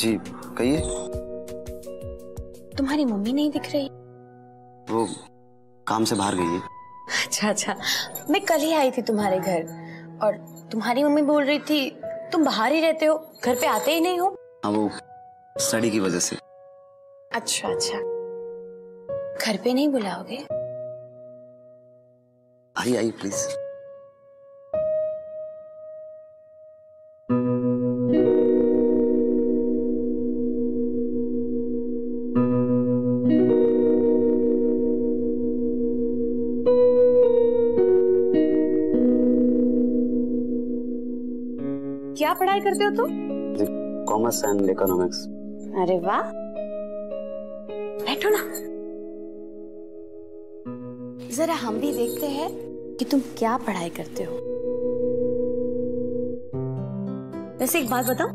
जी कहिए। तुम्हारी मम्मी नहीं दिख रही? वो काम से बाहर गई है। अच्छा अच्छा। मैं कल ही आई थी तुम्हारे घर और तुम्हारी मम्मी बोल रही थी तुम बाहर ही रहते हो घर पे आते ही नहीं हो? हाँ वो स्टडी की वजह से। अच्छा अच्छा। घर पे नहीं बुलाओगे? आइए आइए प्लीज़। पढ़ाई करते हो तुम? कॉमर्स एंड इकोनॉमिक्स अरे वाह। बैठो ना। जरा हम भी देखते हैं कि तुम क्या पढ़ाई करते हो। वैसे एक बात बताओ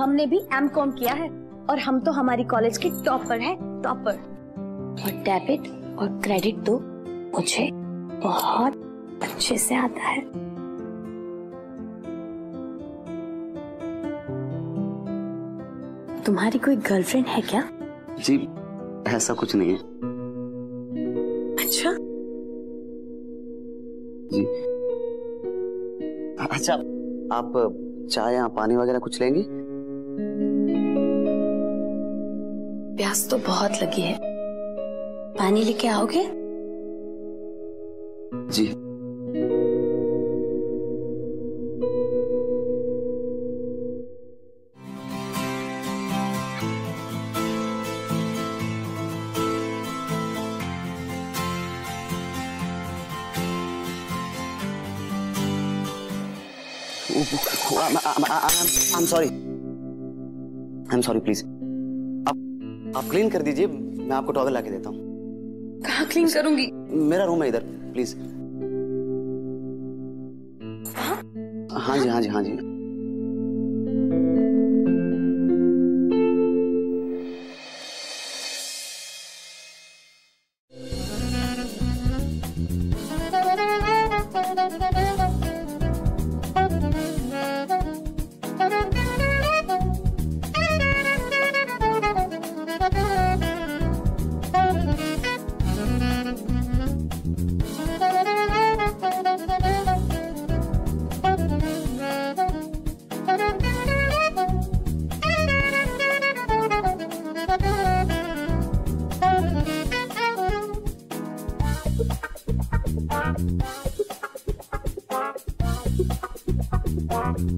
हमने भी एम कॉम किया है और हम तो हमारी कॉलेज के टॉपर हैं टॉपर और डेबिट और क्रेडिट तो मुझे बहुत अच्छे से आता है। तुम्हारी कोई गर्लफ्रेंड है क्या? जी ऐसा कुछ नहीं है। अच्छा। जी। अच्छा आप चाय या पानी वगैरह कुछ लेंगी? प्यास तो बहुत लगी है। पानी लेके आओगे? जी। आई sorry. I'm sorry, please. आप आप क्लीन कर दीजिए मैं आपको टॉवल लाके देता हूँ। कहाँ क्लीन करूँगी? मेरा रूम है इधर प्लीज़ हाँ जी हाँ जी हाँ जी।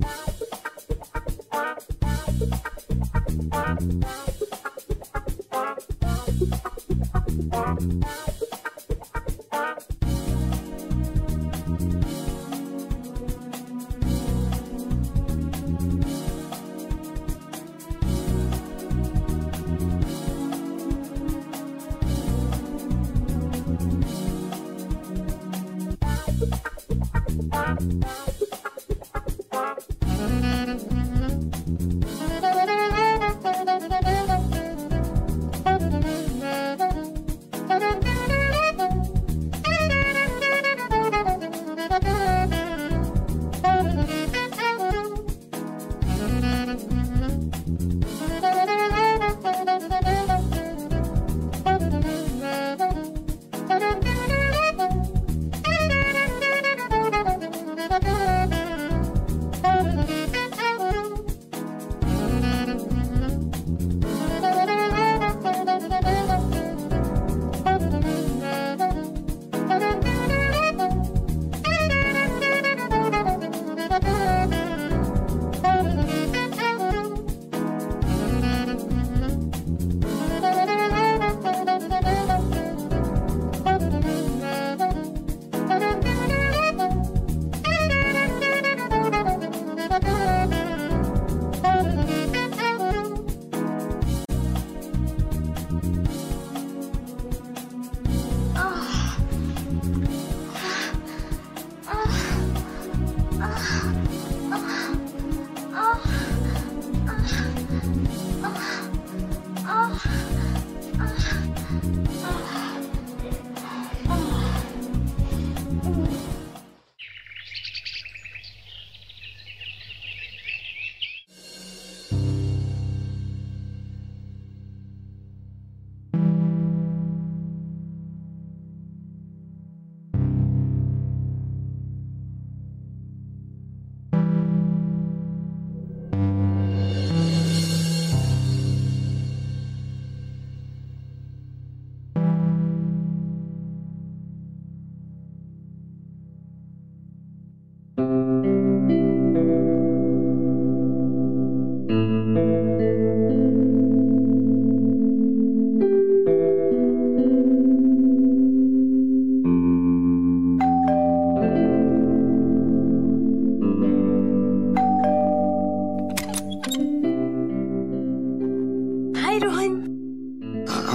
Bye.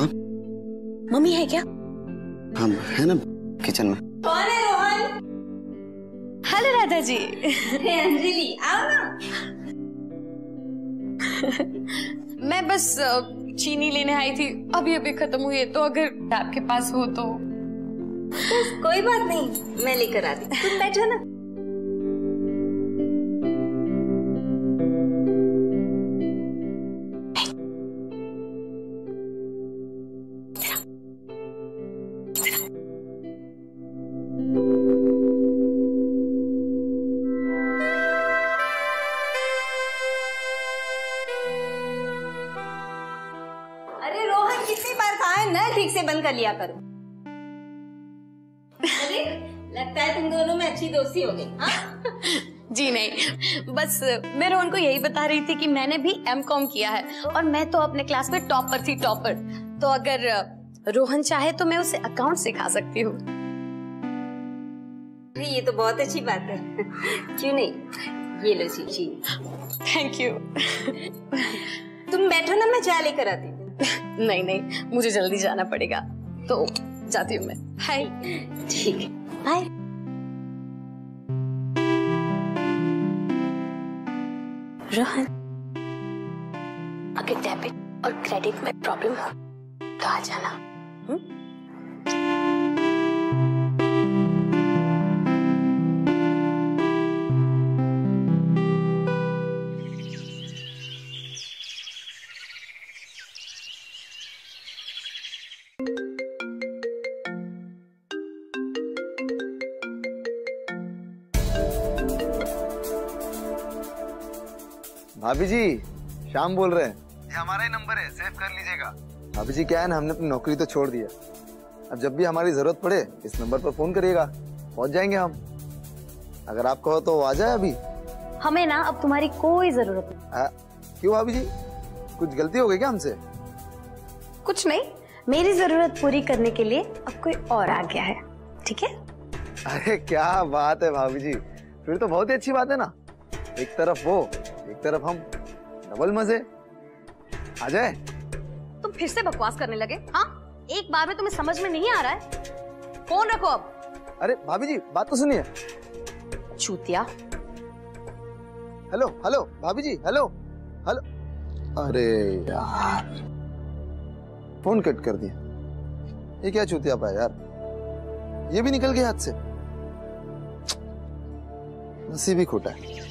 मम्मी है क्या? हाँ है ना। किचन में। कौन है रोहन? हेलो राधा जी अंजलि आओ ना। मैं बस चीनी लेने आई थी। अभी अभी खत्म हुई है तो अगर आपके पास हो तो। बस कोई बात नहीं मैं लेकर आती तुम बैठो ना। कर लिया करो। अरे लगता है तुम दोनों में अच्छी दोस्ती हो गई हाँ? जी नहीं। बस मैं रोहन को यही बता रही थी कि मैंने भी एम कॉम किया है और मैं तो अपने क्लास में टॉपर थी टॉपर। तो अगर रोहन चाहे तो मैं उसे अकाउंट सिखा सकती हूँ। ये तो बहुत अच्छी बात है। क्यों नहीं? ये लो सीखी थैंक यू तुम बैठो ना मैं चाय लेकर आती हूँ। नहीं नहीं मुझे जल्दी जाना पड़ेगा। तो जाती हूँ मैं। हाय ठीक है। बाय रोहन, अगर डेबिट और क्रेडिट में प्रॉब्लम हो तो आ जाना। भाभी जी शाम बोल रहे हैं। ये हमारा ही नंबर है सेव कर लीजिएगा। भाभी जी क्या है ना हमने अपनी नौकरी तो छोड़ दिया अब जब भी हमारी ज़रूरत पड़े इस नंबर पर फ़ोन करिएगा। पहुँच जाएँगे हम। अगर आप कहो तो आ जाए अभी। हमें ना अब तुम्हारी कोई ज़रूरत नहीं। आ, क्यों भाभी जी? कुछ गलती हो गई क्या हमसे? कुछ नहीं मेरी ज़रूरत पूरी करने के लिए अब कोई और आ गया है। ठीक है? अरे क्या बात है भाभी जी। फिर तो बहुत ही अच्छी बात है ना। एक तरफ़ वो एक तरफ़ हम डबल मज़े। आ जाए? तुम फिर से बकवास करने लगे हाँ? एक बार में तुम्हें समझ में नहीं आ रहा है? फ़ोन रखो अब। अरे भाभी जी बात तो सुनिए। चूतिया। हेलो हेलो भाभी जी हेलो हेलो। अरे यार। फ़ोन कट कर दिया। ये क्या चूतिया पाया यार? ये भी निकल गया हाथ से। नसीब ही खोटा है।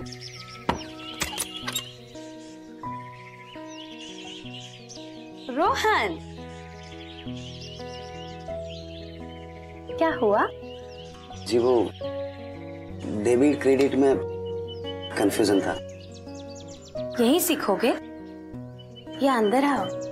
रोहन। क्या हुआ? जी वो डेबिट क्रेडिट में कंफ्यूजन था। यही सीखोगे? या अंदर आओ।